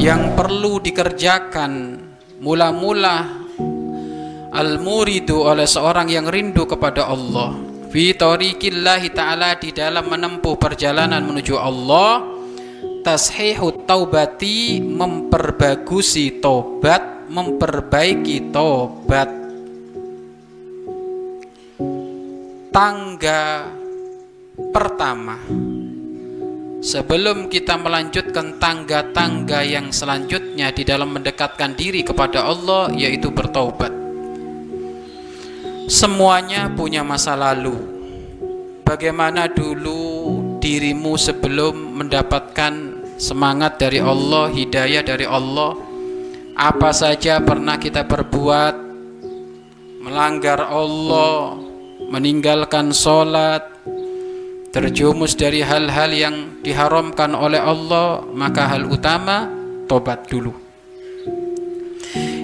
yang perlu dikerjakan mula-mula al-muridu oleh seorang yang rindu kepada Allah. Fi tariqillahi ta'ala di dalam menempuh perjalanan menuju Allah tashihu taubati memperbagusi tobat memperbaiki tobat tangga pertama Sebelum kita melanjutkan tangga-tangga yang selanjutnya di dalam mendekatkan diri kepada Allah yaitu bertaubat. Semuanya punya masa lalu. Bagaimana dulu dirimu sebelum mendapatkan semangat dari Allah, hidayah dari Allah? Apa saja pernah kita perbuat melanggar Allah, meninggalkan sholat, terjumus dari hal-hal yang diharamkan oleh Allah maka hal utama tobat dulu.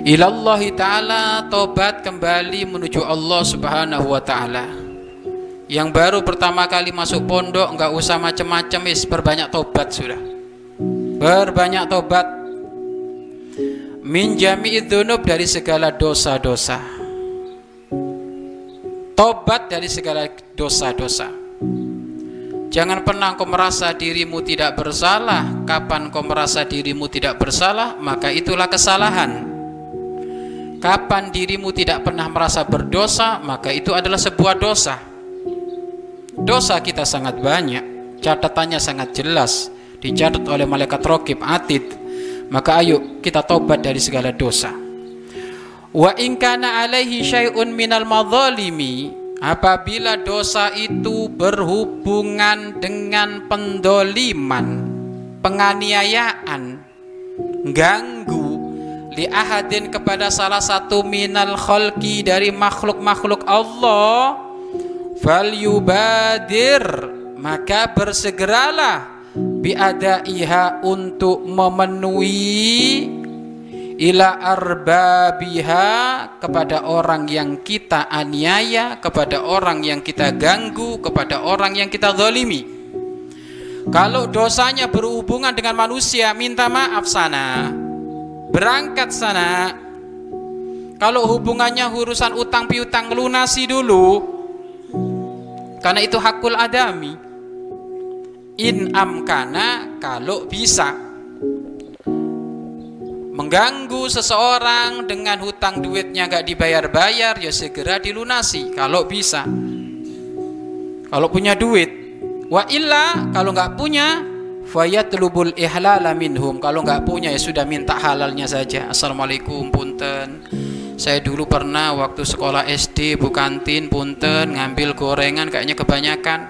Ilallahi ta'ala tobat kembali menuju Allah subhanahu wa ta'ala. Yang baru pertama kali masuk pondok nggak usah macam-macam is berbanyak tobat sudah. Berbanyak tobat. Min jami'id dari segala dosa-dosa. Tobat dari segala dosa-dosa Jangan pernah kau merasa dirimu tidak bersalah. Kapan kau merasa dirimu tidak bersalah, maka itulah kesalahan. Kapan dirimu tidak pernah merasa berdosa, maka itu adalah sebuah dosa. Dosa kita sangat banyak, catatannya sangat jelas, dicatat oleh malaikat rokib atid. Maka ayo kita tobat dari segala dosa. Wa in kana alaihi syai'un minal madzalimi Apabila dosa itu berhubungan dengan pendoliman, penganiayaan, ganggu li ahadin kepada salah satu minal khalqi dari makhluk-makhluk Allah, fal yubadir maka bersegeralah biadaiha untuk memenuhi ila arbabiha kepada orang yang kita aniaya, kepada orang yang kita ganggu, kepada orang yang kita zalimi. Kalau dosanya berhubungan dengan manusia, minta maaf sana. Berangkat sana. Kalau hubungannya urusan utang piutang lunasi dulu. Karena itu hakul adami. In amkana kalau bisa mengganggu seseorang dengan hutang duitnya gak dibayar-bayar ya segera dilunasi kalau bisa. Kalau punya duit wa illa kalau nggak punya fayatlubul ihlala minhum. Kalau nggak punya ya sudah minta halalnya saja. Assalamualaikum punten. Saya dulu pernah waktu sekolah SD bu kantin punten ngambil gorengan kayaknya kebanyakan.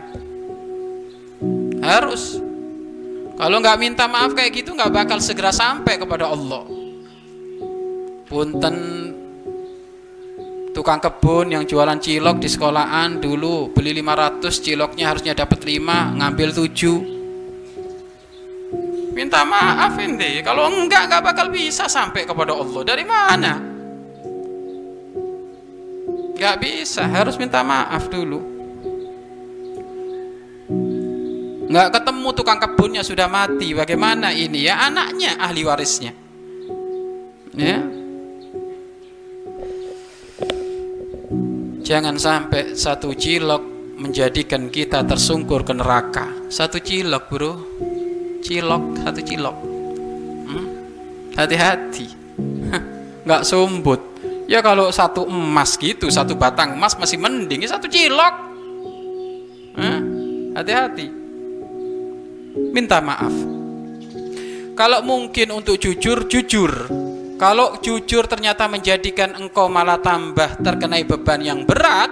Harus. Kalau nggak minta maaf kayak gitu nggak bakal segera sampai kepada Allah punten. Tukang kebun yang jualan cilok di sekolahan dulu beli 500 ciloknya harusnya dapat 5 ngambil 7 minta maaf ini kalau enggak enggak bakal bisa sampai kepada Allah. Dari mana? Enggak bisa. Harus minta maaf dulu. Enggak ketemu tukang kebunnya sudah mati. Bagaimana ini ya? Anaknya ahli warisnya. Ya Jangan sampai satu cilok menjadikan kita tersungkur ke neraka. Satu cilok, bro. Cilok, satu cilok. Hmm? Hati-hati. Nggak sumbut. Ya kalau satu emas gitu, satu batang emas masih mending. Ya satu cilok. Hmm? Hati-hati. Minta maaf. Kalau mungkin untuk jujur, jujur kalau jujur ternyata menjadikan engkau malah tambah terkenai beban yang berat,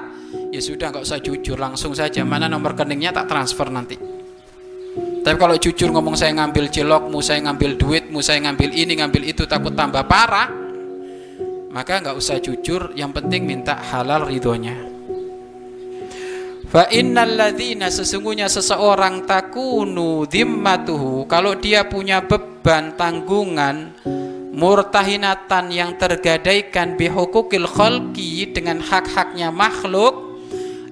ya sudah nggak usah jujur langsung saja. Mana nomor rekeningnya tak transfer nanti. Tapi kalau jujur ngomong saya ngambil cilokmu, saya ngambil duitmu, saya ngambil ini, ngambil itu takut tambah parah, maka nggak usah jujur. Yang penting minta halal ridhonya. Fa sesungguhnya seseorang takunu dhimmatuhu kalau dia punya beban tanggungan murtahinatan yang tergadaikan bihukukil khalqi dengan hak-haknya makhluk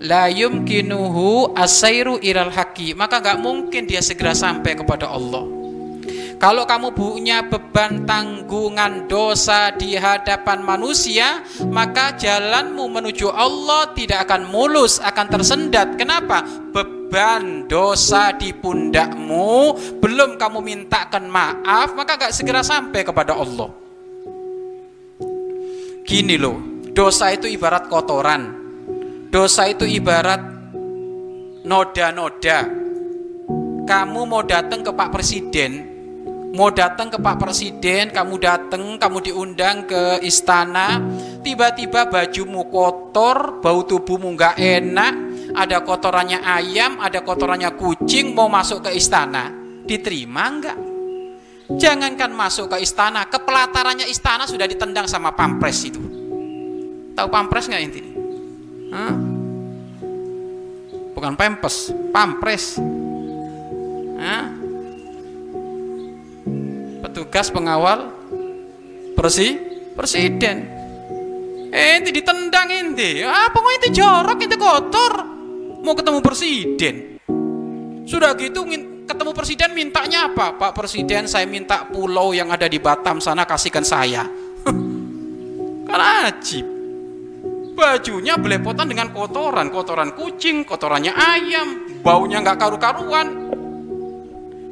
la yumkinuhu asairu ilal haqi maka nggak mungkin dia segera sampai kepada Allah Kalau kamu punya beban tanggungan dosa di hadapan manusia, maka jalanmu menuju Allah tidak akan mulus, akan tersendat. Kenapa? Beban dosa di pundakmu, belum kamu mintakan maaf, maka gak segera sampai kepada Allah. Gini loh, dosa itu ibarat kotoran. Dosa itu ibarat noda-noda. Kamu mau datang ke Pak Presiden, mau datang ke Pak Presiden, kamu datang, kamu diundang ke istana, tiba-tiba bajumu kotor, bau tubuhmu nggak enak, ada kotorannya ayam, ada kotorannya kucing, mau masuk ke istana, diterima nggak? Jangankan masuk ke istana, kepelatarannya istana sudah ditendang sama pampres itu. Tahu pampres nggak inti? Hah? Bukan pempes, pampres. Hah? petugas pengawal persi presiden. Eh, ini ditendang ini. Apa mau itu jorok, itu kotor. Mau ketemu presiden. Sudah gitu ketemu presiden mintanya apa? Pak Presiden, saya minta pulau yang ada di Batam sana kasihkan saya. kan ajib. Bajunya belepotan dengan kotoran, kotoran kucing, kotorannya ayam, baunya nggak karu-karuan.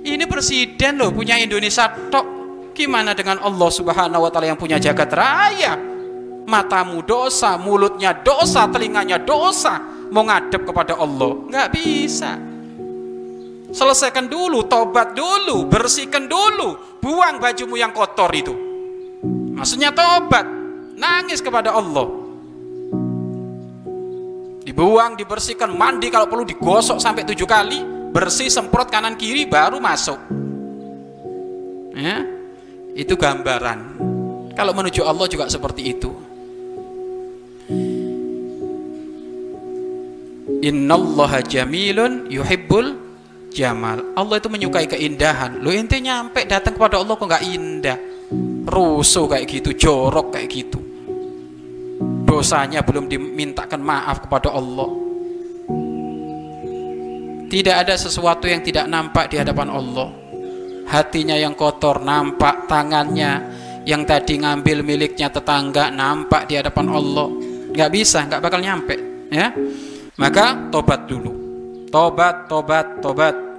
Ini presiden loh punya Indonesia tok. Gimana dengan Allah Subhanahu wa taala yang punya jagat raya? Matamu dosa, mulutnya dosa, telinganya dosa, mau ngadep kepada Allah, nggak bisa. Selesaikan dulu, tobat dulu, bersihkan dulu, buang bajumu yang kotor itu. Maksudnya tobat, nangis kepada Allah. Dibuang, dibersihkan, mandi kalau perlu digosok sampai tujuh kali, bersih semprot kanan kiri baru masuk ya itu gambaran kalau menuju Allah juga seperti itu Innallaha jamilun yuhibbul jamal Allah itu menyukai keindahan lo ente nyampe datang kepada Allah kok nggak indah rusuh kayak gitu jorok kayak gitu dosanya belum dimintakan maaf kepada Allah tidak ada sesuatu yang tidak nampak di hadapan Allah. Hatinya yang kotor nampak, tangannya yang tadi ngambil miliknya tetangga nampak di hadapan Allah. Gak bisa, gak bakal nyampe. Ya, maka tobat dulu. Tobat, tobat, tobat.